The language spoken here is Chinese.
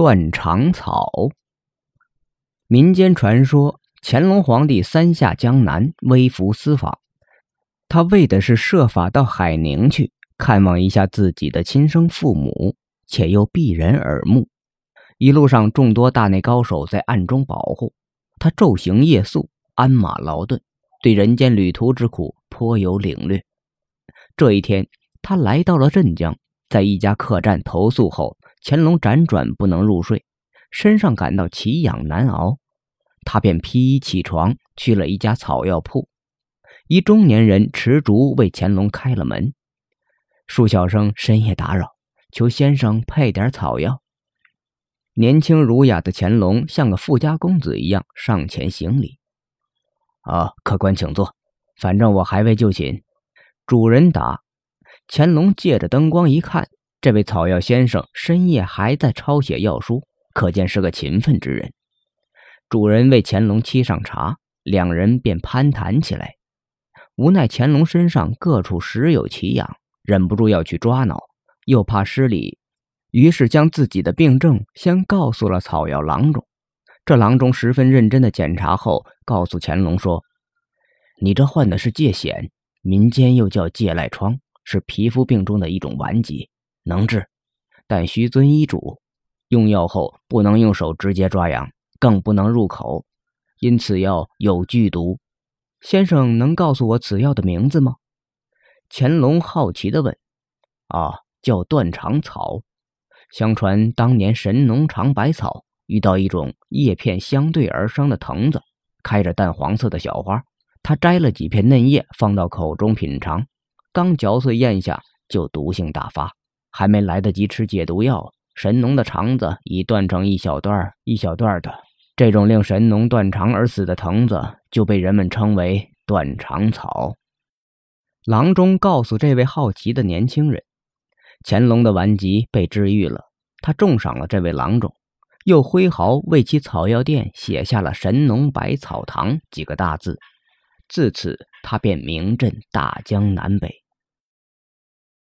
断肠草。民间传说，乾隆皇帝三下江南，微服私访，他为的是设法到海宁去看望一下自己的亲生父母，且又避人耳目。一路上，众多大内高手在暗中保护他，昼行夜宿，鞍马劳顿，对人间旅途之苦颇有领略。这一天，他来到了镇江，在一家客栈投宿后，乾隆辗转不能入睡，身上感到奇痒难熬，他便披衣起床，去了一家草药铺。一中年人持竹为乾隆开了门：“恕小生深夜打扰，求先生配点草药。”年轻儒雅的乾隆像个富家公子一样上前行礼：“啊，客官请坐，反正我还未就寝。”主人答：“乾隆借着灯光一看，这位草药先生深夜还在抄写药书，可见是个勤奋之人。”主人为乾隆沏上茶，两人便攀谈起来。无奈乾隆身上各处时有奇痒，忍不住要去抓挠，又怕失礼，于是将自己的病症先告诉了草药郎中。这郎中十分认真的检查后，告诉乾隆说：“你这患的是疥癣。”民间又叫疥癞疮，是皮肤病中的一种顽疾，能治，但需遵医嘱。用药后不能用手直接抓痒，更不能入口，因此药有剧毒。先生能告诉我此药的名字吗？乾隆好奇地问。啊，叫断肠草。相传当年神农尝百草，遇到一种叶片相对而生的藤子，开着淡黄色的小花。他摘了几片嫩叶，放到口中品尝，刚嚼碎咽下，就毒性大发，还没来得及吃解毒药，神农的肠子已断成一小段一小段的。这种令神农断肠而死的藤子，就被人们称为断肠草。郎中告诉这位好奇的年轻人，乾隆的顽疾被治愈了，他重赏了这位郎中，又挥毫为其草药店写下了“神农百草堂”几个大字。自此，他便名震大江南北。